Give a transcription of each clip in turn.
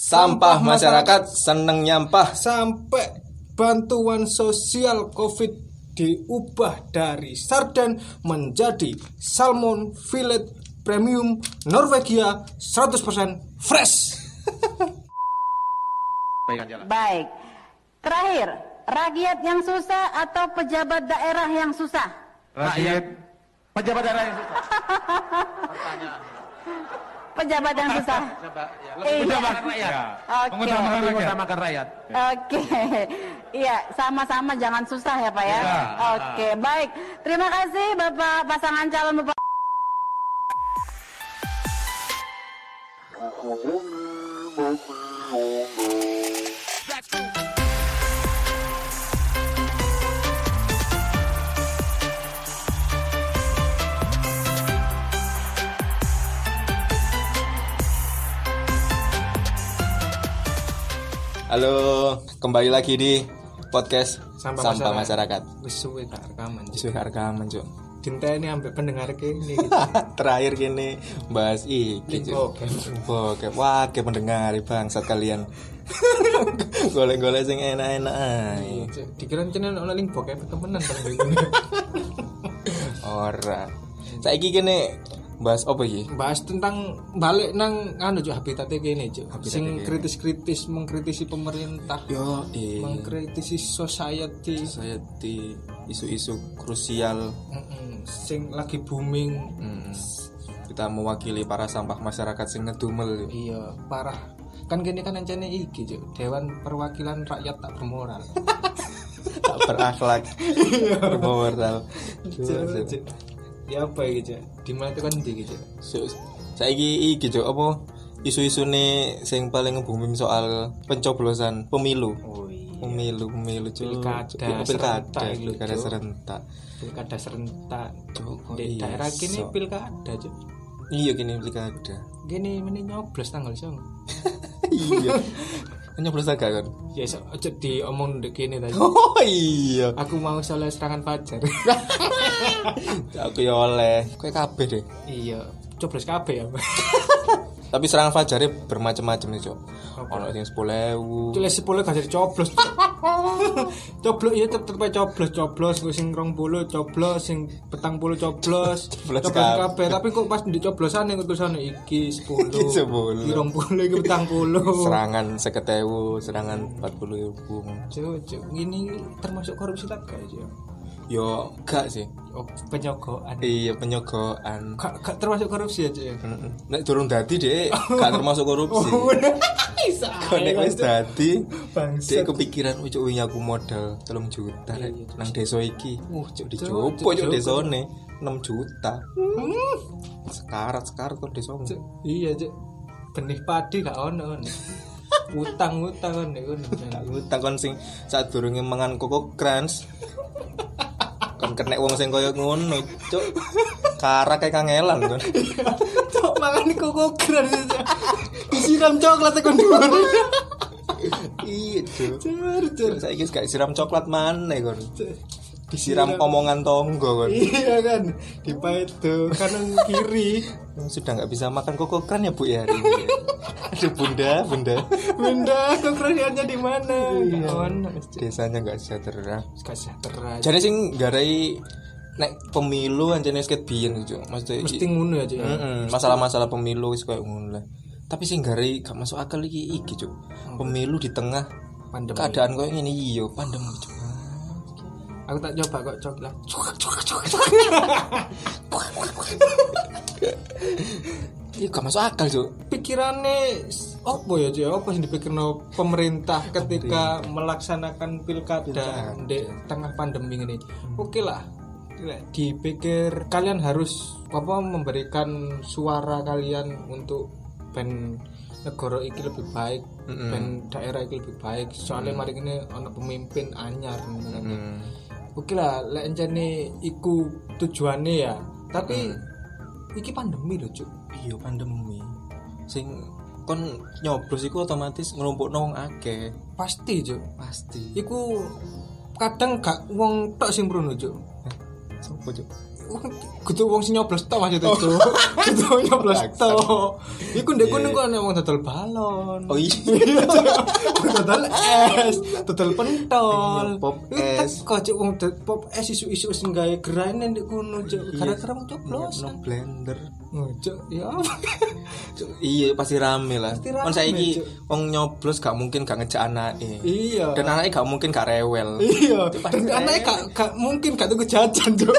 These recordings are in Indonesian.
Sampah masyarakat seneng nyampah. sampai bantuan sosial COVID diubah dari sarden menjadi salmon fillet premium Norwegia 100% fresh. Baik. Terakhir, rakyat yang susah atau pejabat daerah yang susah? Rakyat pejabat daerah yang susah. Pejabat yang susah. Iya. Pejabat rakyat. Oke. Mengutamakan mengutamakan rakyat. Oke, iya sama-sama jangan susah ya Pak ya. Ya. Oke, baik. Terima kasih Bapak pasangan calon Bapak. Halo, kembali lagi di podcast Sampah Sampah, Masyarakat. Wis suwe gak rekaman. Cuk. Isu rekaman, Cuk. Dinteni ambek pendengar kene gitu. Terakhir gini bahas iki, Link Cuk. bokep. Bokep. Wah, ke pendengar bangsat kalian. Golek-golek sing enak-enak ae. Cuk, Dikira channel ono link bokep temenan begini. Ora. Saiki kene bahas apa iki? bahas tentang balik nang anu cuk habitatnya kene cuk Habitatnya sing kene. kritis-kritis mengkritisi pemerintah Yo, eh. mengkritisi society di isu-isu krusial Mm-mm. sing lagi booming Hmm. kita mewakili para sampah masyarakat sing ngedumel iya parah kan gini kan ancane iki cuk Dewan Perwakilan Rakyat Tak Bermoral tak berakhlak bermoral Cuk, cuk. Ya apa iki cuk di mana itu kan di gitu So, saiki iki Cuk, apa? Isu-isu nih sing paling nge-booming soal pencoblosan pemilu. Oh iya. Pemilu pemilu Cuk. Pilkada Cuk, pilkada pilkada serentak. Pilkada serentak di iso? daerah kini pilkada cuk iya gini pilkada. Gini ini nyoblos tanggal song. Iya nyoblos agak kan? Ya so, aja diomong dek kini tadi. Oh iya. Aku mau soal serangan fajar. Aku ya oleh. Kayak kabeh deh. Iya. Coblos kabeh ya tapi serangan fajarnya bermacam-macam nih cok ono yang sepuluh ewu. Cule sepuluh gak jadi coblos. Coblos iya tetep ae coblos Coblos. Gue sing rong puluh coblos. Sing petang puluh coblos. Coblos kabeh. Tapi kok pas di coblosan yang tulisan iki sepuluh. Iki 10. Iki rong puluh Iki petang puluh. Serangan seket ewu serangan empat puluh ewu. Cuk, cuk, ini termasuk korupsi tak ya? yo gak sih Oh, penyogokan iya penyogokan Gak, gak termasuk korupsi cuk ya? Nek durung dadi dek gak termasuk korupsi. Bisa kok nek wis dadi dek kepikiran oh cuk wingi aku modal 3 juta rek Iya, nang desa iki. Uh cuk dicopo cuk, desone 6 juta. Sekarat sekarat kok desa Iya cuk. Benih padi gak ono. Utang utang ono. ngutang kon sing saat durunge mangan koko crunch kon kena wong sing koyo ngono cuk. Karak kayak kangelan kon Cok makan koko keren. Disiram coklat tekan dhuwur. iya cuk. Cer cer. saiki gak siram coklat mana kon disiram omongan tonggo kon Iya kan, dipait tuh kanan kiri. sudah nggak bisa makan koko kran ya bu ya hari ini aduh bunda bunda. Benda kekerjaannya di mana? Kawan, desanya nggak sejahtera. Gak sejahtera. jadi sing garai nek pemilu anjane sket biyen cuk. Maksudnya Mesti ngono ya, Cuk. ya? Masalah-masalah pemilu wis koyo ngono lah. Tapi sing garai gak masuk akal iki iki cuk. Pemilu di tengah Pandemi. keadaan koyo ngene iya pandemi cuk Aku tak coba kok coklat. iya gak masuk akal cuk Pikirannya apa ya, Cuk? Apa yang dipikirno pemerintah ketika melaksanakan pilkada di tengah pandemi ini? Oke lah. Dipikir kalian harus apa memberikan suara kalian untuk ben negara iki lebih baik, Mm-mm. ben daerah iki lebih baik. Soalnya mari ini ono pemimpin anyar. Hmm. Oke lah, lek encene iku tujuannya ya. Tapi iki pandemi loh, Cuk. iya pandemi sing kon nyoblos iku otomatis ngelompok wong akeh Pasti, Cuk. pasti Iku kadang gak wong tok sing mrono, Cuk. Sopo cuk? Kudu wong sing nyoblos tok maksudnya Cuk. Kudu wong nyoblos tok. Iku ndek kono kok ana wong dodol balon. Oh iya. Dodol es, dodol pentol. Iya, pop es. teko Cuk wong pop es isu-isu sing gawe gerane ndek kono Cuk. Gara-gara wong no coblosan. blender Oh, Cuk, ya iya pasti rame lah kan saiki wong nyoblos gak mungkin gak ngejak anake Iya. dan anaknya gak mungkin gak rewel Iya, dan anaknya gak, gak mungkin gak tuku jajan Cuk.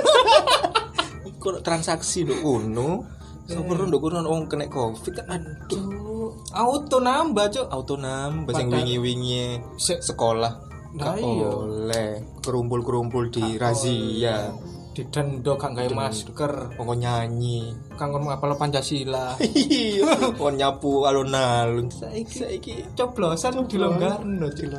Kok transaksi do uno Sopo ndo kono wong kena covid. Kan aduh. Auto nambah Cuk. auto nambah sing wingi-wingi Se- sekolah. Nah, gak iya. boleh. Kerumpul-kerumpul di razia Didendo gak gawe masker. Wong nyanyi Kanggo ngapal Pancasila. iya wong nyapu alun-alun Saiki saiki coblosan dilonggarno. Cuk.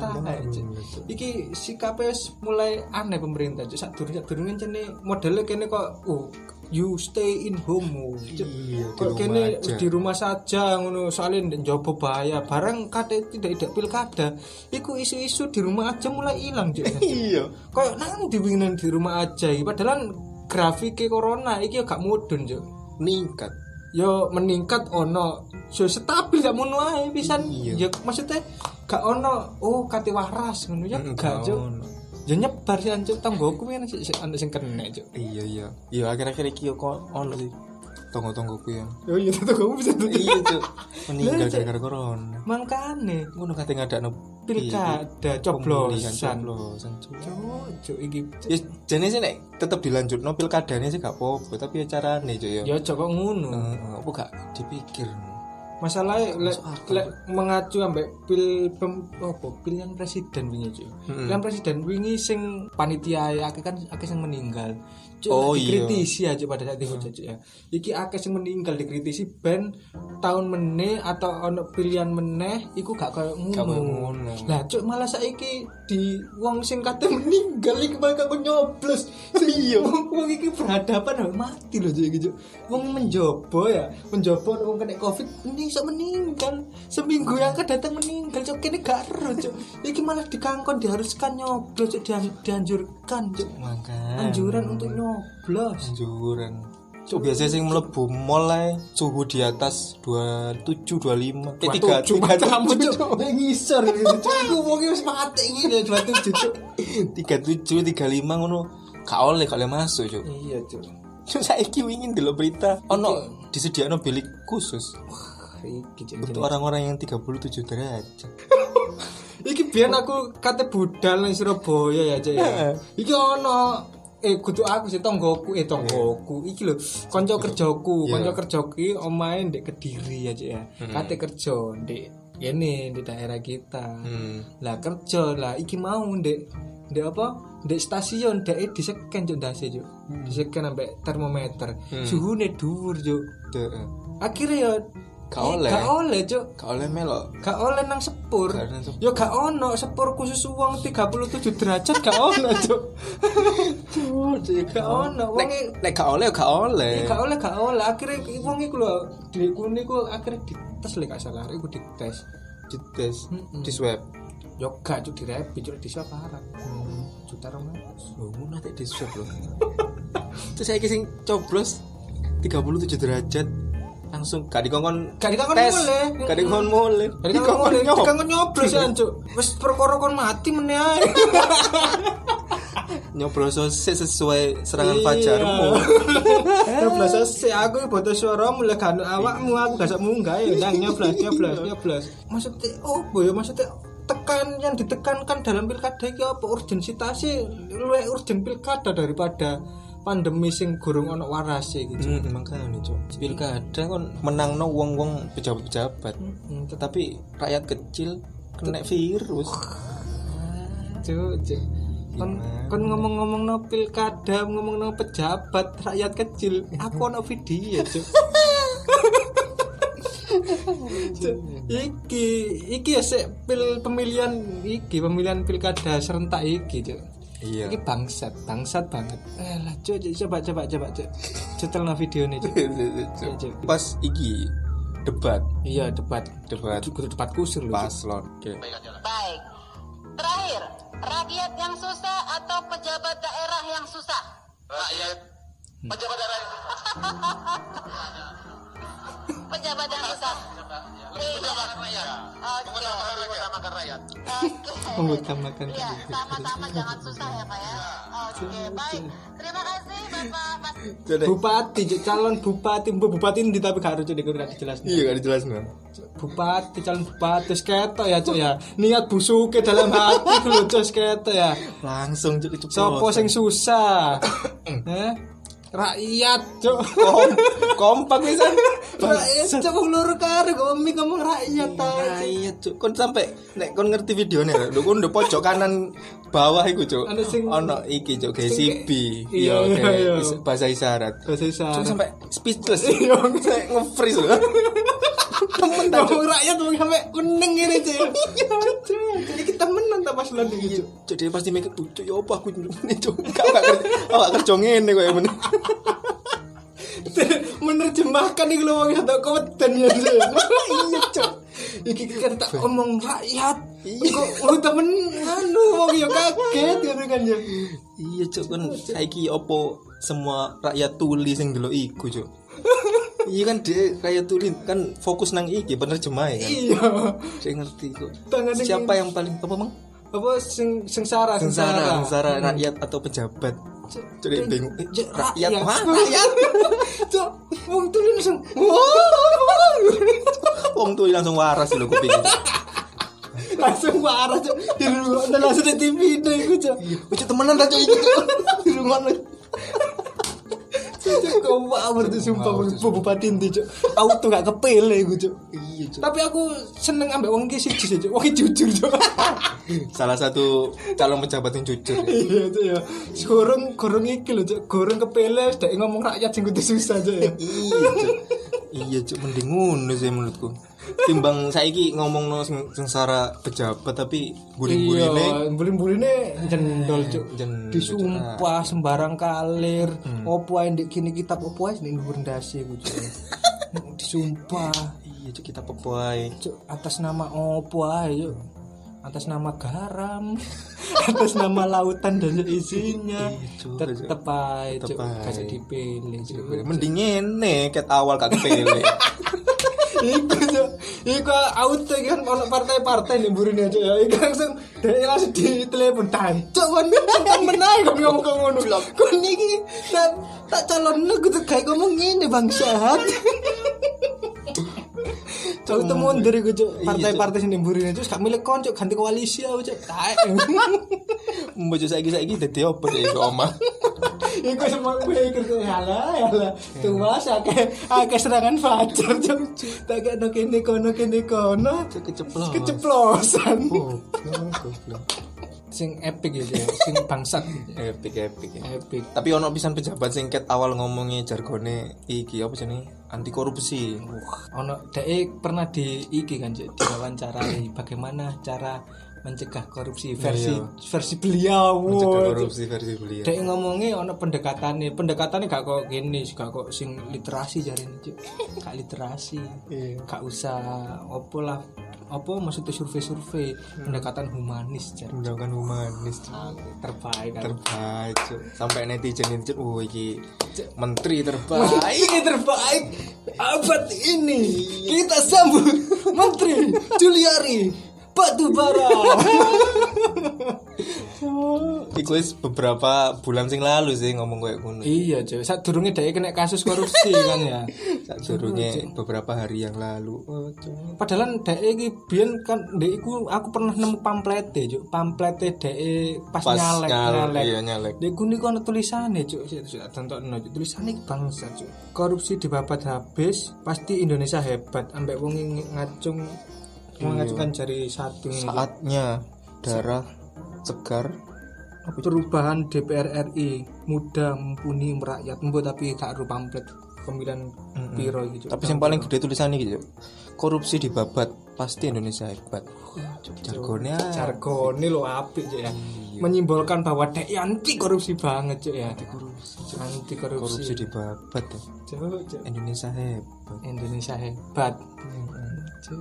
Iki sikapnya mulai aneh pemerintah Cuk. Sadurunge sadurunge cene modelnya kene kok uh, you stay in home. Iya, Kok kene di rumah saja ngono soalnya njaba bahaya. Barang kate tidak tidak pilkada. Iku isu-isu di rumah aja mulai hilang iya Kayak nang diwingin di rumah aja padahal grafiknya corona iki gak mudun Cuk. ningkat yo meningkat ono so stabil gak ngono ae pisan Iya. ya maksudnya gak ono oh kate waras ngono ya gak ono. Ya nyebar sih ancuk tanggoku kan sik sik ana sing kena cuk. Iya iya. Iya akhir-akhir iki yo kok ono sih tonggo-tonggoku yang oh iya tanggoku bisa tuh iya cuk. Meninggal gara-gara corona. Mangkane. Ngono kate ngadakno pilkada Pemulihan coblosan. coblosan cuk. Iki ya jane sih nek tetep dilanjutno pilkadane sih gak apa-apa tapi ya carane cuk ya. Ya cok ngono. Eh, apa gak dipikir masalahnya lek lek mengacu ambek pil pem, apa? Pilihan presiden wingi cuy pilihan presiden wingi sing panitia ya akeh kan akeh sing meninggal. Cuk, Oh, iya. dikritisi aja pada saat itu cuy ya. Iki akeh sing meninggal dikritisi ben tahun meneh atau ono pilihan meneh iku gak kayak ngono. ngono. lah cuk malah saiki di wong sing kate meninggal iki kok nyoblos. Iya wong iki berhadapan mati loh iki Cuk. wong menjobo ya menjobo wong kena covid ini iso meninggal. Seminggu yang akan datang meninggal cuk kene gak ero cuk. Iki malah dikangkon diharuskan nyoblos Dian- dianjurkan makanya. Anjuran untuk nyoblos. Anjuran Cuk biasa sing mlebu mall ae suhu di atas 27 25 eh 27 macam 37 cuk. Nek ngisor gitu cuk. Wong wis mati ngene 27 cuk. 37 35 ngono. Gak oleh gak oleh masuk cuk. Iya cuk. Cuk saiki wingin dulu berita. Ono disediakno bilik khusus. Iki untuk orang-orang yang 37 derajat. Iki biyen aku kate budal nang Surabaya ya, Cek. ya. Iki ono eh kudu aku sih tonggoku eh tonggoku. Iki lho kanca kerjaku kanca kerjaku iki omahe ndek Kediri ya. Cek ya kate kerja ndek kene di daerah kita. Hmm. lah kerja lah iki mau ndek ndek apa? Ndek stasiun ndek diseken juk ndase juk diseken sampai termometer. Suhune dhuwur juk Heeh. akhirnya ya Gak oleh. gak oleh juk Gak oleh melok. gak oleh nang sepur. Ya gak ono. Sepur khusus uang 37 derajat gak ono cuk. Gak ono. Nek wonge nek gak oleh gak oleh. gak oleh gak oleh. Akhirnya wong iku lho di kuni ku akhirnya dites lek gak salah iku dites. Dites, di swab. yo gak cuk di rapid cuk di swab parah. Juta rong Loh, ngono di swab lho. Terus saiki sing coblos 37 derajat langsung gak dikongkon Gak dikongkon tes. mulai. Gak dikongkon mulai. Jadi kan ngomong, kan nyoblos ya cuk. Wis perkara kon mati meneh ae. Nyoblos sesuai serangan Iya. fajarmu. Nyoblos sih aku boto suara mulai kan awakmu aku gak munggah ya nang nyoblos nyoblos nyoblos. Maksudnya opo ya maksudnya tekan yang ditekankan dalam pilkada iki apa urgensitasnya luwih urgen pilkada daripada pandemi sing gurung ono warase gitu. Hmm, makanya cok pilkada kan menangno wong-wong pejabat-pejabat Hmm, tetapi rakyat kecil kena virus Cuk, cuk. Kon kon ngomong-ngomong no pilkada, ngomong no pejabat, rakyat kecil, aku ono video, cuk. Cuk, iki iki ya pil pemilihan iki pemilihan pilkada serentak iki, cuk. Iya Iki bangsat, bangsat banget. Eh lah, coba coba coba. Cetelno videone, cuk. Cuk, cuk. pas iki debat Iya, debat. debat Kudu debat kusir. Cuk. paslon Oke. Baik. Terakhir, rakyat yang susah atau pejabat daerah yang susah? Rakyat Pejabat yang susah. Pejabat rakyat. rakyat. Oke. mengutamakan Iya, sama-sama jangan susah ya Pak ya. Oke, baik. Terima kasih Bapak Mas bupati calon bupati Bu, bupati ini tapi gak harus jadi gak dijelasin iya gak dijelasin bupati calon bupati terus ketok ya cuk ya niat busuke dalam hati lho cuk ketok ya langsung cuk cuk Sopo sing susah? Eh? Rakyat. Kom- kompak bisa Rakyat, wong loro karo kok mi ngomong rakyat ta. iya cuk. Kon sampai nek kon ngerti videonya lho kon udah pojok kanan bawah iku cuk. Ono iki cuk kayak sing CB Iya, iya iya, iya. bahasa isyarat. Bahasa isyarat. cuk sampai speechless. Iya. Kayak nge-freeze lho. Temen tak cuk. rakyat wong sampe kuning ngene cuk. Jadi kita menang ta pas lan iki cuk. dia pasti mikir "Uh, cuk ya apa aku cuk? Gak oh, gak kerja ngene kok ya bener Menerjemahkan iki lho wong ada keweden ya. Iya, cuk. Iki kan tak omong rakyat. Kok lu temen anu wong ya kaget ngono kan ya. iya cuk kan saiki opo semua rakyat tuli sing delok iku cuk iya kan dia rakyat tuli kan fokus nang iki penerjemah kan Iya. saya ngerti kok siapa yang paling apa bang Apa sing sengsara sengsara sengsara. rakyat atau pejabat. Jadi bingung. rakyat rakyat. mah rakyat. Cuk, wong tuh langsung wong tuh langsung waras lho kuping langsung marah cuk. Di langsung di TV deh cuk. Ucap temenan iki cuk? Di rumah Awur tuh sumpah Bu bupati inti cuk. Aku tuh gak kepele iku cuk. iya cuk Tapi aku seneng ambek wong ki siji cuk. Wong jujur cuk. salah satu calon pejabat yang jujur ya. Iya cuk ya. Gorong gorong iki lho cuk. Gorong kepele wis dek ngomong rakyat sing kudu susah cuk ya. iya cuk iya cuk mending ngono sih menurutku timbang saiki ngomong no sengsara pejabat tapi guri-gurine Iya, burin-burine jendol cuk. Disumpah sembarang kalir. Opo ae ndek kini kitab opo ae ning dhuwur ndase cuk. Disumpah iya cuk kita pepuai cuk atas nama opo ae cuk. Atas nama garam, atas nama lautan dan isinya, Iya, tetep ae cuk, ae. kasih dipilih cuk. mending ngene ket awal kak kepele Cuk, iku auto iki kan ono partai-partai nih burine cuk ya. Iku langsung dhek langsung di telepon tancuk kon temen ae kon ngomong kok ngono. Kon iki tak tak calonno kudu gawe ngomong ngene bangsat. Cuk itu mundur iku cuk. Partai-partai sing burine cuk gak milih kon ganti koalisi aku cuk. Taek. Mbok saiki saiki dadi opo sih omah Iku semua mikir tuh halah halah. Tua akeh akeh serangan fajar cuk. Tak kene kene kono kene kono. Keceplos keceplosan. Sing epic ya sing bangsat. Epic epic ya. epic. Tapi ono pisan pejabat sing ket awal ngomongnya jargone iki apa jenenge? Anti korupsi. Ono dek pernah di iki kan Cuk, diwawancarai bagaimana cara mencegah korupsi. Versi Iya. versi beliau. Mencegah korupsi versi beliau. Dek ngomongnya ono pendekatannya. Pendekatannya gak kok gini gak kok sing literasi jari ini gak literasi. Iya. gak usah opo lah. Opo maksudnya survei-survei. Hmm. pendekatan humanis jari menjauhkan humanis Cuk. terbaik kan terbaik Cuk. sampai netizen netizen oh iki menteri terbaik. Ini terbaik. Abad ini. Kita sambut Menteri Juliari Batubara Iku wis beberapa bulan sing lalu sih ngomong kayak ngono. iya cuy saat durungnya dia kena kasus korupsi kan ya? Sadurunge beberapa hari yang lalu. Oh, padahal dia iki biyen kan dia iku aku pernah nemu pamflet cuy pamflet dia pas, Pas nyalek nyalek, nyalek. iya, nyalek. dia iku niku ana tulisannya cuy cuy tulisannya iki bangsa cuy korupsi dibabat habis pasti Indonesia hebat. Ambek wong ngacung mengacungkan jari satu. Saatnya darah segar. Perubahan DPR RI muda mumpuni merakyat. Mbok tapi gak ru pamflet pemilihan piro gitu Tapi yang paling gede tulisannya gitu. Korupsi dibabat pasti Indonesia hebat. Jargonnya jargone lo apik. Ya. Menyimbolkan bahwa dek anti korupsi banget Cuk, ya. Anti korupsi, korupsi dibabat ya. Cuk, Cuk. Indonesia hebat. Indonesia hebat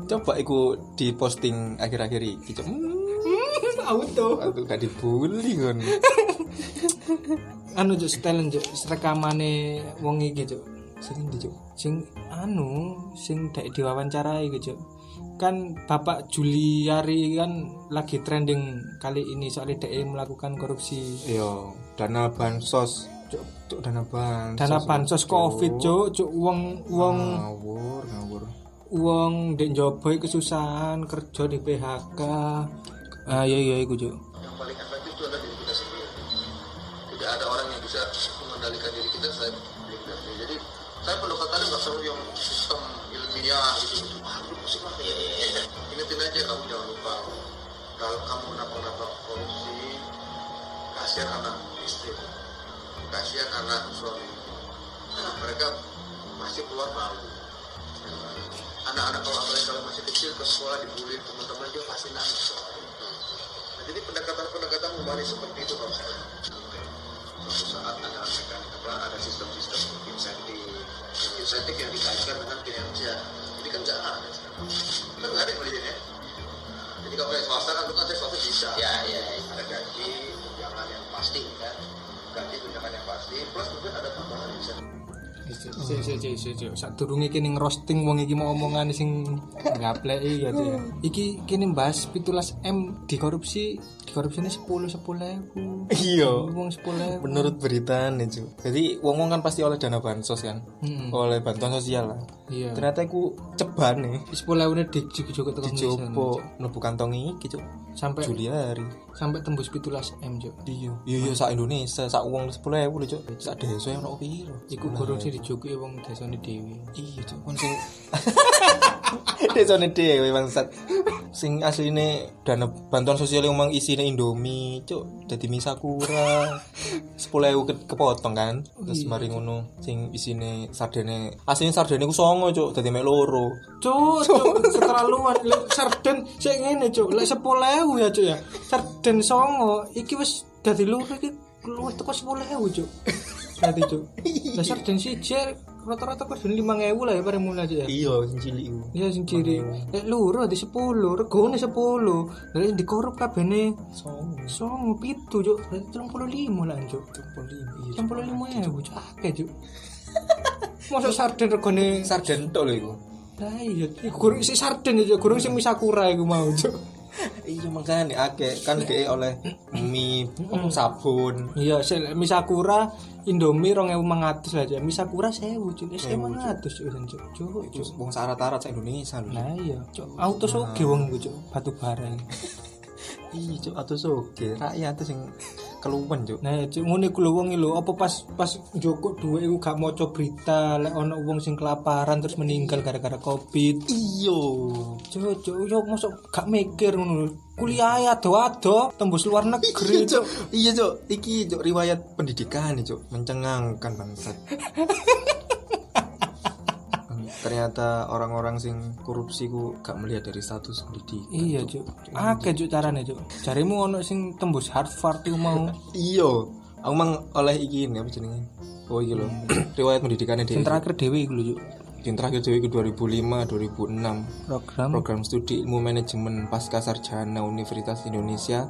Coba iku di posting akhir-akhir iki. Cuk. Hmm, auto Aku gak dibully kan. anu cuk setelan cuk rekamane wong iki cuk. Sing ndi sing anu sing dek diwawancarai gitu kan Bapak Juliari kan lagi trending kali ini soalnya dia melakukan korupsi. Yo dana bansos cuk cuk dana bansos dana bansos covid cuk cuk uang uang ngawur ngawur uang dek joboy kesusahan kerja di PHK ah iya iya iku cuk yang paling efektif itu adalah diri kita sendiri. Tidak ada orang yang bisa mengendalikan diri kita selain sendiri. Jadi saya pendekatannya nggak selalu yang sistem ilmiah gitu. Apa ya? ya, ya. Ingetin aja kamu jangan lupa kalau kamu kenapa-napa korupsi, kasihan anak istri, kasihan anak suami. Nah, mereka pasti keluar malu. Anak-anak kalau apalagi kalau masih kecil ke sekolah dibully teman-teman dia pasti nangis. Nah, jadi pendekatan-pendekatan kembali seperti itu kalau saya. Suatu saat ada apa, ada sistem-sistem insentif, insentif yang dikaitkan dengan kinerja. Jadi kan sekarang. Kan nggak ada yang ya. Jadi kalau kayak swasta kan, itu kan saya swasta bisa. Ya, ya, Ada gaji, tunjangan yang pasti kan. Gaji tunjangan yang pasti, plus mungkin ada tambahan insentif. Si si si si si sak durunge kene ngerosting wong iki mau omongan sing ngapleki ya ya. Iki kene bahas 17 M dikorupsi dikorupsine 10 10.000. iya Wong 10.000. menurut berita nih jadi wong wong kan pasti oleh dana bansos kan Hmm. oleh bantuan sosial lah Iya. ternyata aku ceban nih 10.000 ne dijogo teko dicopo mlebu kantong iki cuk. Sampai Juliari sampai tembus 17 M Cuk. iya. Iya iya sak Indonesia sak uang sepuluh ewu lho cuk. Sak desa yang ono piro? Iku korupsi dijogi wong desane dhewe. iya cuk. Kon sing desane dhewe bangsat sing asline dana bantuan sosial yang emang isine Indomie cuk dadi mie sakura 10.000 ke kepotong kan terus mari ngono sing isine sardene asline sardene ku songo cuk dadi mek loro Cuk, cuk, keterlaluan. Lek sarden sik ngene, Cuk. Lek 10.000 ya, Cuk ya. Sarden songo iki wis dadi loro iki luwih teko 10.000, Cuk. Dadi, Cuk. Lah sarden siji rata-rata kok 5.000 lah ya bare mulai, Cuk ya. iya sing cilik Iya sing ciri. Lek loro di 10, regane 10. Lah dikorup kabene songo songo pitu, Cuk. Berarti 35 lah, Cuk. 35 iya 35.000, Cuk. Akeh, Cuk. Masa sarden regane sarden tok lho iku Lah iya, gurung si sarden itu, gurung si misakura iku mau, Cuk. iya makanya akeh kan dhek oleh mie sabun Iya, misakura Indomie 2500 lah, Cuk. Misakura 1000, Cuk. Wis 500, Cuk. Cuk, Cuk. Cuk, wong syarat-syarat sak Indonesia lho Nah iya, Cuk. Auto soge wong iku, Cuk. Batu bara. iya cuk atau soge rakyat sing keluwen cuk Nah, Cuk, ngono iku lho wong lho, apa pas pas njokok dhuwit iku gak maca berita lek ana wong sing kelaparan terus meninggal gara-gara Covid. iyo Cuk, Cuk, yo mosok gak mikir ngono. Kuliah ya ado-ado tembus luar negeri, Cuk. iya cuk iki cuk riwayat pendidikan nih cuk mencengangkan bangsat ternyata orang-orang sing korupsi ku gak melihat dari status pendidikan Iya, Cuk. Akeh Cuk carane, Cuk. Jarimu ono sing tembus Harvard iku mau. iyo aku mang oleh iki ini apa jenenge oh iki lho riwayat pendidikannya dia terakhir dhewe iku lho, Cuk. Yang terakhir dewe itu 2005 2006 Program? Program studi ilmu manajemen pasca sarjana Universitas Indonesia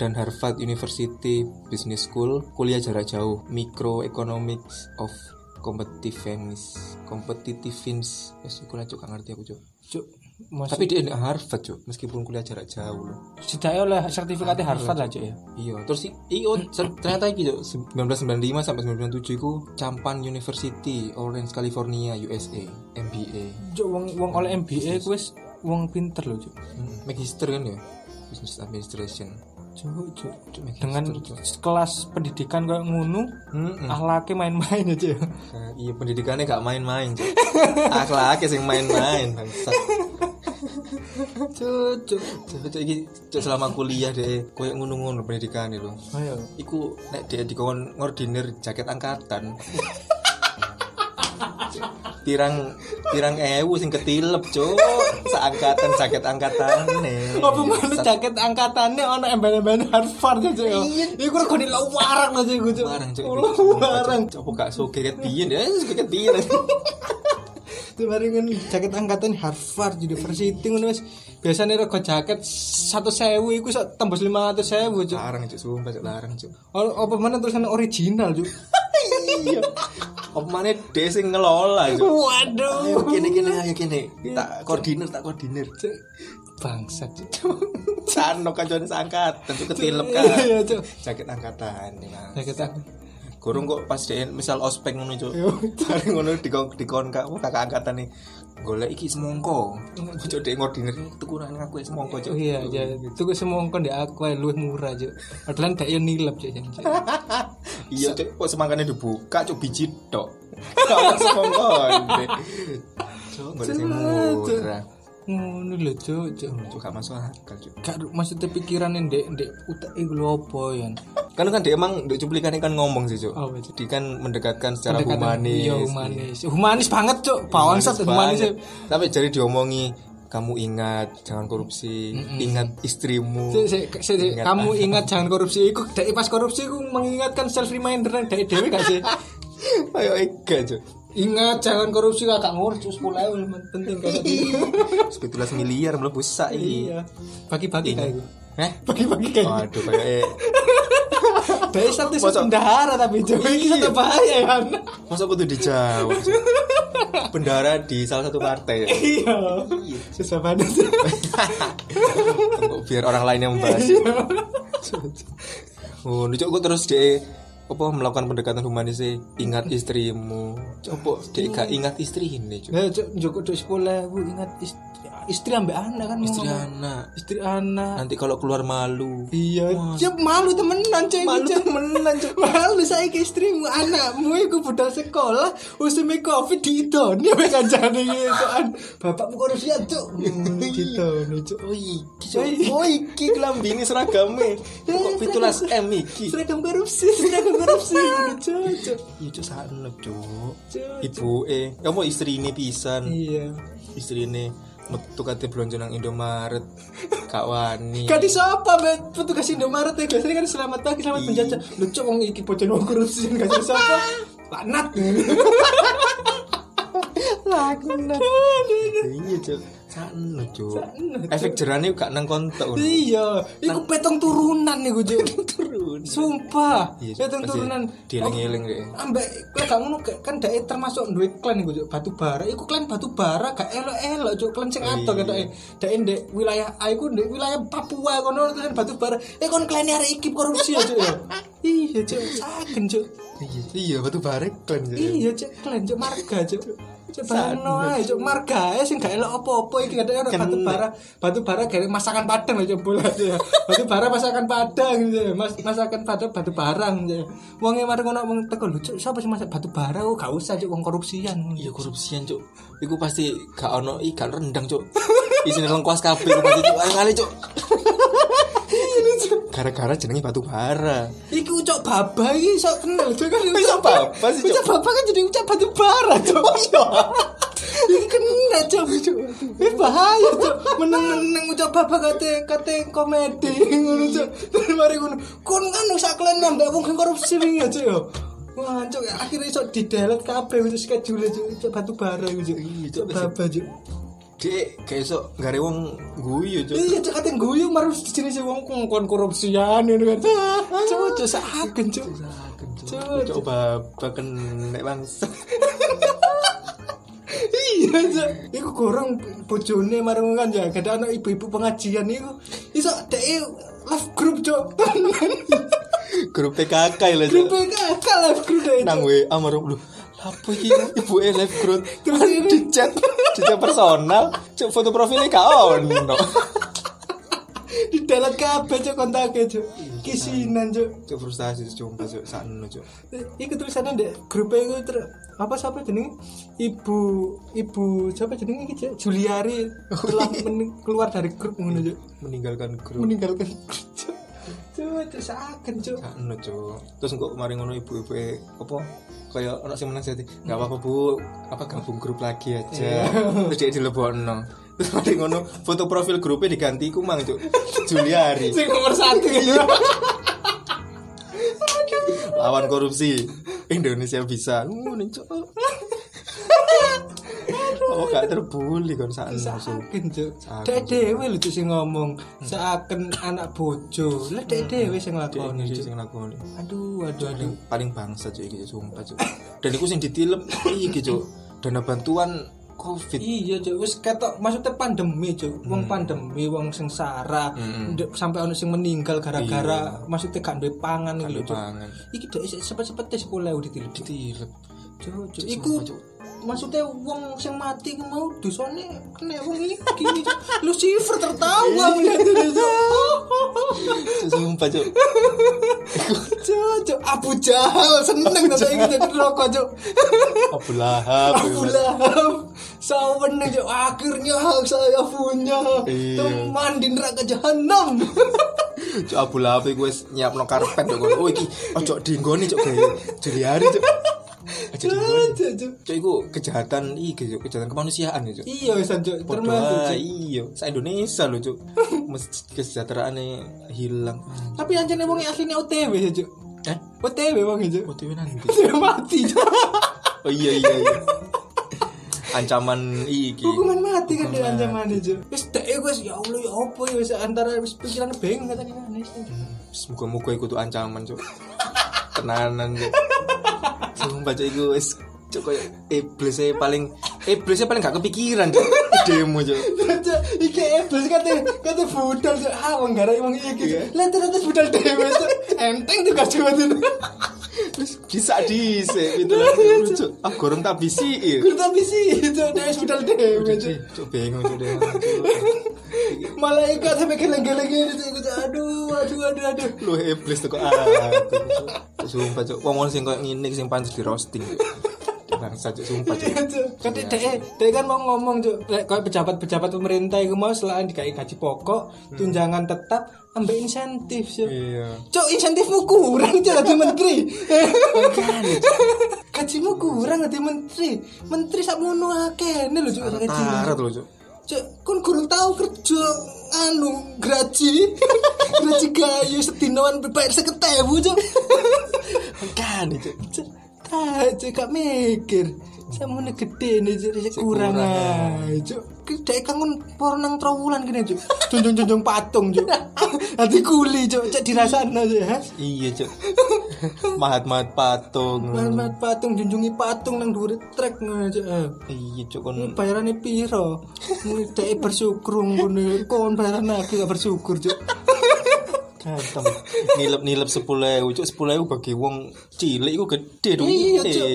dan Harvard University Business School kuliah jarak jauh Microeconomics of Competitiveness. Competitiveness. Cuk. Gak ngerti aku cuk. Cuk. Masih tapi dia di Harvard cuk meskipun kuliah jarak jauh loh setidaknya oleh sertifikatnya Harvard lah, Cuk ya. iya terus iyo ser- ternyata iki cuk 1995 sampai 1997 iku Campan University Orange California USA MBA Cuk wong wong oleh MBA ku wis wong pinter lho, Cuk. hmm. Magister kan ya Business Administration Cuk, Cuk. Dengan kelas pendidikan kayak Mm-mm. akhlaknya main-main aja. Nah, iya pendidikannya gak main-main akhlaknya sing main-main bangsat Cuk, Cuk. Cuk, cuk, iki cuk, selama kuliah deh koyo ngono-ngono pendidikan lho Ayo. iku nek dia dikon ngordinir jaket angkatan pirang pirang ewu sing ketilep cuk seangkatan jaket angkatan nih Apa mana jaket angkatannya ono embel-embel Harvard ya, Cuk. ya? Iku regane lho warang aja iku, Cuk. barang cuk Lho, warang. coba gak soge ket biyen ya ket biyen Mari ngono jaket angkatan Harvard University ngono wis. Biasane rego jaket 100.000 iku sok tembus 500.000, Cuk. Larang cuk, sumpah cuk larang cuk. Oh, apa mana tulisan original, Cuk. Iya. Apa mana dia sing ngelola cuk. Waduh. Ayo kene kene ayo kene. Tak koordinir tak koordinir. Bangsat. Sano kancane seangkatan cuk ketilep kan. Iya. Jaket angkatan ya. Jaket angkatan. Kurung kok pas dia misal ospek ngono cuk. Yo. Bareng ngono dikon dikon kak kakak angkatan nih. Golek iki semongko. Cuk dia ngordinir tukuran aku semongko cuk. Iya, ya. Itu ku semongko ndek aku luwih murah, Cuk. Padahal ndak yo nilep, Cuk. Iya cuk kok semangkane dibuka cuk biji tok. Kok. Cuk sing murah. Ngono lho, Cuk. Cuk. Cuk gak masuk akal cuk. Gak maksudnya pikiran ndek ndek utak iku lho apa ya. Kan kan dia emang di cuplikannya kan ngomong sih cuk. Cuk? Jadi kan mendekatkan secara Pendekatan- humanis. Iya, humanis. Humanis banget, Cuk. Bangsat humanis. banget. Tapi jadi diomongi kamu ingat jangan korupsi, ingat istrimu. Sik, sik, sik. Ingat kamu apa? ingat jangan korupsi iku dari pas korupsi iku mengingatkan self reminder nang dari dewe gak sih Ayo ega cuk. ingat jangan korupsi kakak ngurus sepuluh ewu penting kayak gitu 17 miliar mlebu sak iki. iya bagi-bagi kayak gitu Heh? bagi-bagi kayak gitu Waduh kayak eh, dari satu Masa- bendahara tapi Cuk. ini satu bahaya ya masa kudu dijawab. Bendara di salah satu partai ya. iya susah banget biar orang lain yang membahas. Oh, lucu kok terus dia apa melakukan pendekatan humanis sih ingat istrimu coba dia gak ingat istri ini Cuk. Nah, Cuk, Joko Cuk sepuluh ewu ingat istri, istri ambek anak kan istri ngomong. anak istri anak nanti kalau keluar malu Iya, cep malu temenan cek Malu temenan cek. Malu saya ke istrimu, anakmu iku budal sekolah, usumi covid di idoni mek kancane gitu. Bapakmu korupsi cuk. Gitu cuk. oh iki Cuk. oh iki kelambine seragame kok 17 m iki Seragam korupsi, seragam korupsi cuk. cuk. iya cuk Cuk. ibu eh kamu istri ini pisan Iya. istri ini metu kate belanja nang Indomaret. Kak wani. Gak disapa mbak? Petugas Indomaret ya biasanya kan selamat pagi selamat penjajah lucu wong iki bocah wong korupsi gak disapa laknat. Laknat. Iya cuk sakno cuk efek jerane gak nang kontok. Iya, iku petong turunan niku, Cuk. turun Sumpah, Iya, petong turunan. dieling-eling deh. Ambek kowe gak ngono kan dhek termasuk duwe klan iku, Cuk. Batu bara. Iku klan batu bara gak elok-elok, Cuk. Klan sing adoh iya. ketoke. Dhek ndek wilayah A iku ndek wilayah Papua kono klan batu bara. Eh kon klan arek iki korupsi ya, Cuk. ya. Iya, Cuk. Saken, Cuk. iya iya batu bare klan Cuk. Iya, Cuk. Klan Cuk marga, Cuk. Cuk bayangno ae, Cuk. Marga ae sing gak elok apa-apa iki kadang ono batu bara. Batu bara kayak masakan Padang aja bola aja. Batu bara masakan Padang gitu. ya. Mas masakan Padang batu barang aja. Wong e mari ngono wong teko lho, Cuk. Sapa sing masak batu bara? Oh, gak usah, Cuk. Wong korupsian. Iya korupsian cuk. Iku pasti gak ono ikan rendang cuk. Isine lengkuas kabeh pasti cuk. Ayo kali cuk. Gara-gara jenenge batu bara. Iku ucok baba iki sok kenal Cuk kan. Ucok baba sih. Ucok baba kan jadi ucok batu bara, Cuk. Iki kena Cuk. Cuk. Eh bahaya Cuk. Meneng-meneng ucok baba kate kate komedi ngono. Terus mari ngono. Kon kan sak klen nambah wong korupsi wingi ya Cuk ya. Wah, cuk, akhirnya iso di delete kabeh itu schedule cuk batu bara cuk. Iya, Cuk. baba cuk. Dek kayak sok gare wong guyu cuk. Iya cuk kate guyu marus di sini sih wong kon korupsian ini kan. Cuk, cuk saken cuk. Coba bahkan nek bangsa. Iya cuk. Iku gorong bojone marung kan ya, gak ada anak ibu-ibu pengajian iku. Iso dek live group cuk. Grup PKK lah Grup. PKK live group. Nang WA marung lu. Apa iki ibu e live group Terus di chat chat personal cuk foto profilnya gak ono. Di delete kabeh cuk kontake cuk. Kisinan cuk. Cuk frustasi cuk cuk sakno cuk. Iku tulisannya dek grup iku ter apa siapa jenenge? Ibu ibu siapa jenenge iki Cuk? Juliari telah keluar dari grup ngono Cuk. Meninggalkan grup. Meninggalkan grup Cuk. Cuk, Cuk saken Cuk. Sakno cuk. Terus kok mari ngono ibu-ibu e, apa kayak ono sing menasihati. Enggak apa-apa Bu, apa gabung grup lagi aja. Terus dia dilebokno. Terus mari ngono foto profil grupnya diganti ku mang cuk. Juliari Sing nomor satu gitu. lawan korupsi. Indonesia bisa. Ngono cuk. Oh gak terbuli kon sak Saken cuk. Dek dhewe lho cuk sing ngomong seakan anak bojo. Lah dek dhewe sing nglakoni Iki cuk. sing lakoni. Aduh, aduh, aduh. paling bangsa cuy iki sumpah cuy. Dan iku sing ditilep iki cuy. Dana bantuan Covid. Iya, Cuk. Wis ketok maksudnya pandemi, Cuk. Wong pandemi, wong sengsara, ndek- sampai ono sing meninggal gara-gara maksudnya gak duwe pangan iki lho, Cuk. Iki dek cepet-cepet tes 10.000 ditilep. Ditilep. Cuk, Cuk. Cuk, Iku Cuk. maksudnya wong sing mati ku mau dosane kena wong iki Cuk. Lucifer tertawa melihat itu, Cuk. Cuk, Sumpah. Cuk, Cuk. Abu Jahal seneng nonton iki dadi rokok, Cuk. Abu Lahab. Abu Lahab Sawen aja akhirnya saya punya Iya. teman di neraka jahanam. Cuk Abu Lahab iku wis nyiapno karpet kon. Oh iki ojo dinggoni cuk gawe jeli hari cuk. Aja. Aja, Cuk. Cuk iku kejahatan cuk, kejahatan kemanusiaan ya cuk. Iya wis Podo termasuk. Iya, sa Indonesia lho cuk. Mes- Kesejahteraane hilang. Tapi anjane wong asline OTW ya, Cuk. Eh, OTW wong itu. OTW nanti. Mati. Cuk. Oh iya iya iya. Ancaman iki. Hukuman mati kan dia ancaman itu. Wis dek wis ya Allah ya apa ya wis antara wis pikiran bingung kata kan. Semoga-moga iku tuh ancaman cuk. Tenanan. Sumpah cuk iku wis cuk koyo iblis e paling iblis e paling gak kepikiran cuk. Demo. Cuk, iki iblis kate kate budal Cuk. ah wong gara wong iki. Lah ternyata budal dhewe. Enteng tuh kasih Terus bisa dhisik itu lah cuk. Ah gorong tak bisi. Gue tapi sih itu dia hospital dewe Cuk. Bingung cuk deh. malaikat sampai geleng-geleng gitu Cuk. aduh aduh aduh aduh Lu iblis tuh kok. Cuk. Sumpah cuk. Wong sing koyo ngene sing pantes di roasting. Bangsa cuk sumpah cuk. kan dek dek kan mau ngomong Cuk. Lek pejabat-pejabat pemerintah itu mau selain dikai gaji pokok tunjangan tetap ambil insentif Cuk. Iya. Cuk insentifmu kurang Cuk jadi menteri gajimu kurang jadi menteri menteri sak mono akeh ini lho Cuk gaji Tarat lho cuk. Cuk, kon kurang tahu kerja anu graji graji gayu setinoan bayar seket ewu cuk Kan cuk. Cuk gak mikir sama nih gede nih cuk Cuk, kurang aja gede kangen pornang trawulan gini cuk junjung junjung patung cuk hati kuli cuk cuk dirasana cuk ya Iya cuk. Mahat-mahat patung. Mat patung junjungi patung nang dhuwur trek cuk Eh. Iya cuk kon Ini bayarannya piro? Dek bersyukur. Kon bayaran lagi gak bersyukur, Cuk. Kantem. Nilep-nilep 10.000 cuk 10.000 bagi wong cilik iku gede dong. Iya, Cuk.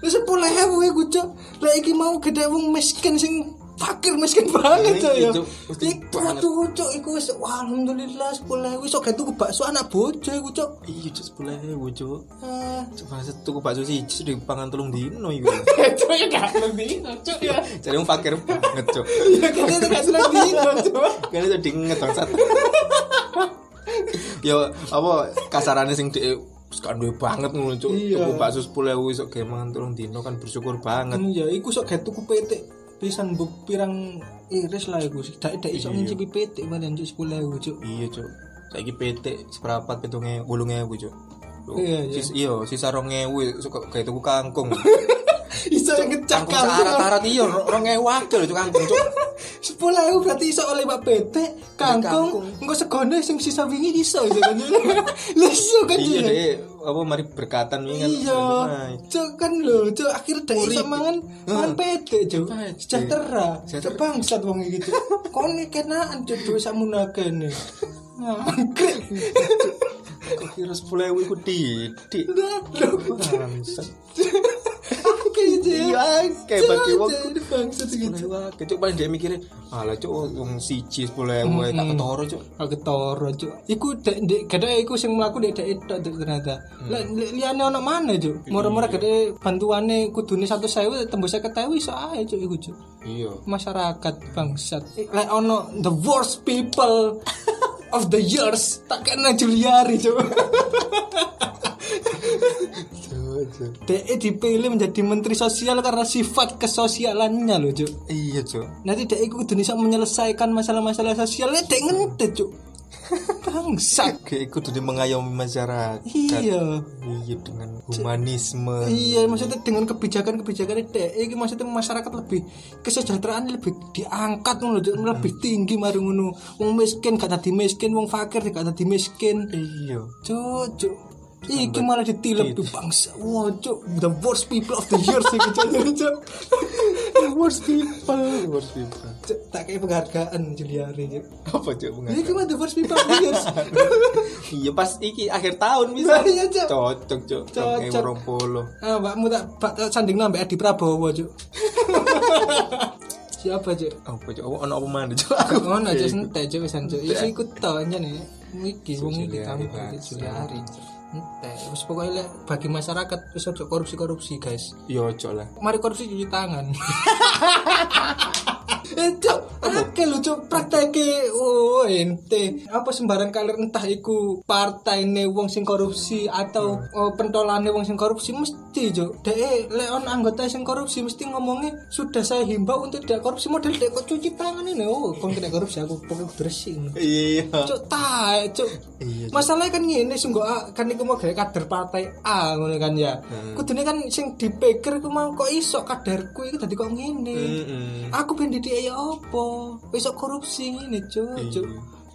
Wis 10.000 iku, Cuk. Lah iki mau gede wong miskin sing fakir miskin banget, Iya, ya. Cuk. Mesti Iku tuh, iku wis alhamdulillah 10.000 iso gak tuku bakso anak bojo iku, Cuk. Iya cuk 10.000 cuk. Ah, Cuk bahasa tuku bakso siji di pangan telung dino iku. Cuk ya gak lebih, Cuk ya. Jadi wong fakir banget cuk. Ya kita gak seneng dino, Cuk. Kan itu dinget bangsat. Yo apa kasarannya sing dhek kan duwe banget ngono cuk. Iya. Tuku bakso 10.000 iso ge mangan telung dino kan bersyukur banget. Iya, iku sok gak tuku petik pisan bu pirang iris lah iku. Dak dak iso ngicipi petik paling cuk 10.000 cuk. Iya cuk. Saiki PT seprapat pitunge 8000 cuk. Iya, iya. iya, sisa 2000 suka kayak tuku kangkung. Iso ngecak Kangkung syarat-syarat iya 2000 akeh lho cuk kangkung cuk. Sepuluh ewu berarti iso oleh mbak petek kangkung engko segone sing sisa wingi iso iso kan lha iso kan Iya Cuk? deh, apa mari berkatan ini kan. iya cuk kan lho cuk akhirnya dek iso mangan mangan petek cuk. Sejahtera. Sejahtera. bangsat wong iki cuk. Kon kenaan cuk duwe sakmono akene angkrek Kok kira 10.000 iku didik. Lho Bangsat. cuk Iya, kayak bagi wong. Cuk, bangsat iki cuk Wah, cuk paling dia mikirnya, alah cuk wong siji 10.000 wae tak ketoro cuk. Aku ketoro cuk. Iku dek gede iku sing mlaku dek dek tok ternyata. Li- liyane ono mana cuk? Murah-murah gede bantuane kudune 100.000 tembus 50.000 iso ae cuk iku cuk. Iya. Masyarakat bangsat. Lah ono the worst people of the years tak kena Juliari cuk. Cuk. Dek dipilih menjadi menteri sosial karena sifat kesosialannya loh cuk. Iya cuk. Nanti dek iku kudu iso menyelesaikan masalah-masalah sosial. Lah dek ngentet cuk. bangsat Kayak ikut jadi mengayomi masyarakat. iya Iya dengan humanisme. Iya, maksudnya dengan kebijakan-kebijakan itu, ini maksudnya masyarakat lebih kesejahteraan lebih diangkat ngono, Cuk. lebih tinggi mari ngono. Wong miskin gak tadi miskin, wong fakir gak tadi miskin. Iya. Cuk, cuk. Iki malah ditilep tuh bangsa. Wah, cuk, the worst people of the year sih cuk. Cuk. Worst people, worst people. Cuk, tak kayak penghargaan Juliari, cuk. Apa cok Ini gimana the worst people of the year? Iya pas iki akhir tahun bisa. Iya, Cok. Cocok cok. Cocok. Cocok. Rong polo. Ah, mbakmu tak bak tak sanding nambah Edi Prabowo, cuk. Siapa, cuk? Apa cok? Ono apa mana cok? Aku ngono aja sentek cuk wis anjuk. Ya ikut to anjane. Iki wong iki Juliari, Entek. Wis pokoke lek bagi masyarakat wis ojo korupsi-korupsi, guys. Yo cok lah. Mari korupsi cuci tangan. Eh, cuk, akeh lho cuk prakteke oh ente. Apa sembarang kalir entah iku partaine wong sing korupsi atau oh, pentolane wong sing korupsi mesti cuk. Dek lek on anggota sing korupsi mesti ngomongnya sudah saya himbau untuk tidak korupsi model dek kok cuci tangan ini. Oh, kon tidak korupsi aku pokoknya bersih. Iya. Cuk tae cuk. Iya. Masalahnya kan ngene sing kok ah, kan iku mau kader partai A ngono kan ya. Kudune kan sing dipikir iku mau kok iso kaderku iki dadi kok ngene. Mm-mm. Aku pendidik ya apa? Iso korupsi ngene cuk, cuk.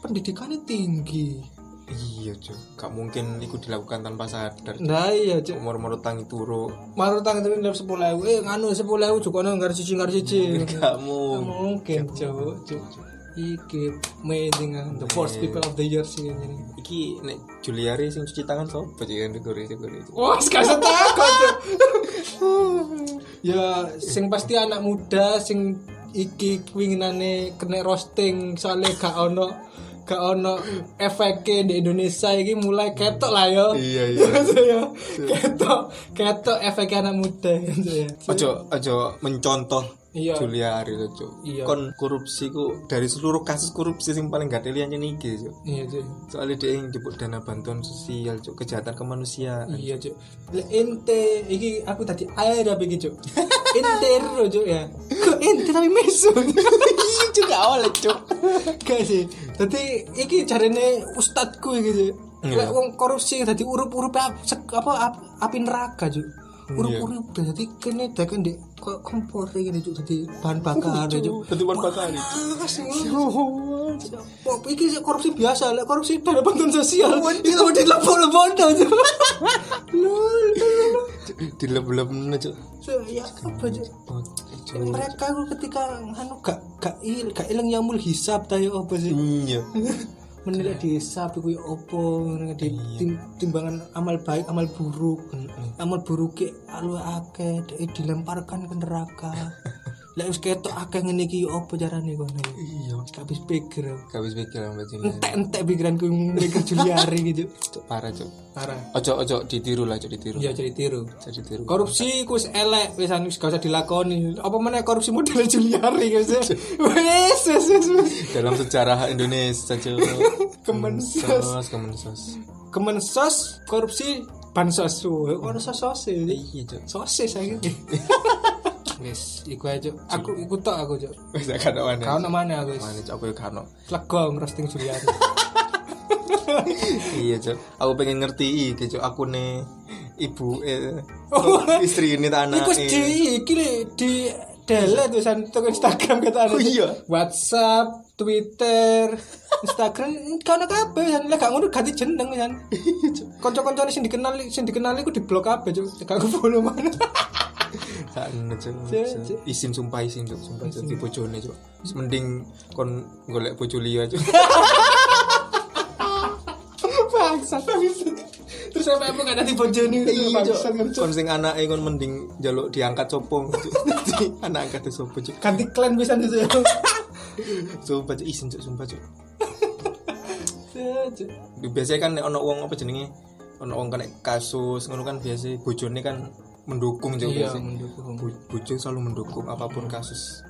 Pendidikannya tinggi. Iya cok. Gak mungkin itu dilakukan tanpa sadar. Nah iya cuk. Umur-umur tangi turu. Maru tangan itu nilai sepuluh ewu, eh nganu sepuluh ewu juga nang garis cici garis cici. Gak Nggak mungkin. cuk, cuk. Iki amazing kan, the first people of the year sih ini. Iki nek Juliari sing cuci tangan sopo cok yang digoreng digoreng. Wah, sekarang takut ya, sing pasti anak muda sing iki winginane kena roasting soalnya gak ono gak ono efeknya di Indonesia iki mulai ketok lah yo. Iya, iya. ya. ketok ketok efeknya anak muda gitu ya. Ojo ojo mencontoh Iya. Juliari to cok. Iya. Kon korupsi ku dari seluruh kasus korupsi sing paling gak teliannya niki cok. Iya, Cuk. Soalnya dia yang disebut dana bantuan sosial cok kejahatan kemanusiaan. Iya, Cuk. Lek ente iki aku tadi air apa iki, Cuk? Ente Cuk ya. Kok ente tapi mesu. Iya juga oleh cok. Gak sih. Dadi iki jarene ustadku iki, Cuk. Iya. Lek wong korupsi dadi urup-urup apa ap- api neraka, Cuk. Iya. Urup-urup dadi kene dakan di kompor iki, Cuk. Dadi bahan bakar, Cuk. Tadi pan bakar Kok iki korupsi biasa, lek korupsi dana bantuan sosial. Itu di lepon-lepon Dileb-leb cok. So, ya apa aja mereka itu ketika anu gak gak il gak ilang nyamul hisap tayo apa sih? Iya. menilai dihisap iku ya apa di tim- timbangan amal baik amal buruk. Amal buruk ke alu dek dilemparkan ke neraka lek wis ketok akeh ngene iki ya apa carane kono Iya. gak habis pikir Gak bisa pikir sama Juliari. entek-entek pikiranku mikir Juliari gitu Cok, parah cok. parah Ojo ojo ditiru lah cok ditiru. ya jadi tiru Jadi tiru. korupsi ku wis elek wis anu wis gak usah dilakoni apa mana korupsi model Juliari wis wis wis wis wis. Dalam sejarah Indonesia cok. Kemensos. Kemensos. Kemensos. Korupsi bansos oh ono sos Iya cok. sosis saya gitu wis iku aja aku iku tok aku cok Wis gak ada mana. kau namanya aku wis. Mana cok aku ya kano. lega ngerosting Juliari Iya cok. Aku pengen ngerti iki cok aku nih ibu eh Oh. istri ini tak anak. iku di iki di delete tulisan tok Instagram kata Oh iya? WhatsApp Twitter Instagram. Kau nak apa ya gak ngono ganti jeneng ya kanca-kancane sing dikenal sing dikenal iku diblok kabeh cok gak aku follow mana Isin sumpah isin cok sumpah cok di bojone cok. Mending kon golek bojo liya bangsat terus apa gak ada tipe jenis Iya bangsat cok. Kon sing anake kon mending jaluk diangkat sopong. Cok. Anak angkat sopo cok. ganti klan bisa gitu ya Sumpah cok isin cok sumpah cok. biasanya kan ono wong apa jenenge ono wong kena kasus ngono kan biasa bojone kan mendukung juga Iya, biasa. mendukung. Bo- bojo selalu mendukung apa pun kasus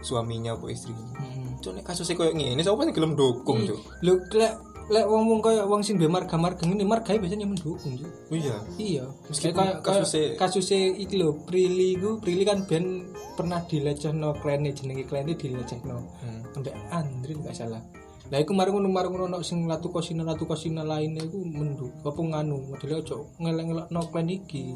suaminya apa istrinya cok nek kasusnya koyo ngene sapa sing gelem dukung cok lu lek lek wong wong kayak wong sing duwe marga-marga ini marga biasanya mendukung Cuk. oh iya iya Meskipun kayak kasusnya- kasusnya iki lho Prilly ku Prilly kan ben pernah dilecehno klene jenenge klene dilecehno Hmm. sampai Andri nggak salah Lah iku ngono mari ngono ono sing latu kosina latu kosina lainnya iku menduk apa nganu modele ojo ngeleng-ngelokno klan iki.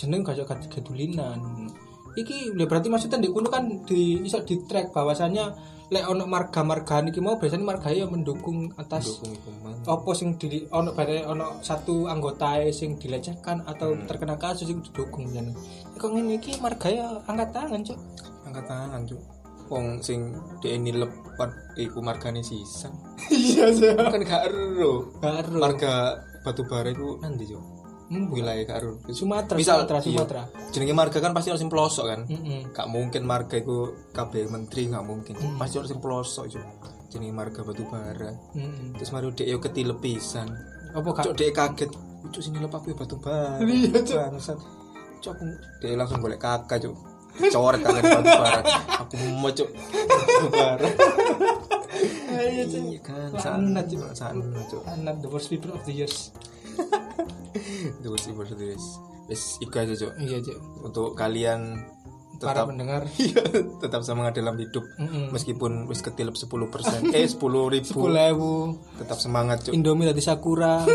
Jeneng gak gadulinan. Iki berarti maksudnya di kono kan di iso di track bahwasanya lek ono marga-marga iki mau biasanya marga ya mendukung atas dukung iku man apa sing di ono bare ono satu anggota sing dilecehkan atau Hmm. terkena kasus itu didukung jan. Kok ngene iki marga ya angkat tangan, Cuk. angkat tangan cuk wong sing ini lepat iku margane sisan Iya, kan gak ero marga batu bara iku nanti cuk Hmm, wilayah ero Sumatera, Misal, Sumatera, iya. Sumatera. jenenge marga kan pasti harus pelosok kan Mm-mm. gak mungkin marga iku kabeh menteri gak mungkin Hmm. pasti harus pelosok cuk jenenge marga batu bara Mm-mm. terus mari dek yo ketilep pisan Apa kak? cuk dek kaget cuk sini lep aku ya batu bara Iya, Cuk. bangsat cuk aku dek langsung golek kakak cuk coret kakak di batu bara aku mau cuk batu bara Iya, iya kan Sanat, Cuk. sanat cuk Anak the worst people of the years. Itu sih berseris wis iku aja cuk Iya, Cuk. untuk kalian Para tetap pendengar. Iya, tetap semangat dalam hidup Mm-mm. meskipun wis ketilep 10% eh 10 ribu Sepuluh ewu. tetap semangat cuk Indomie tadi Sakura.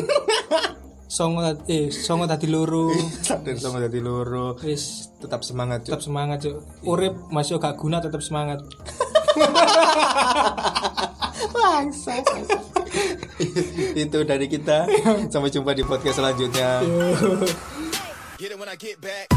Songo tadi eh songo tadi loro. dan sama jadi loro Wis tetap semangat cuk tetap semangat, Cuk. Urip masih gak guna tetap semangat. itu dari kita. Sampai jumpa di podcast selanjutnya. Get it when I get back.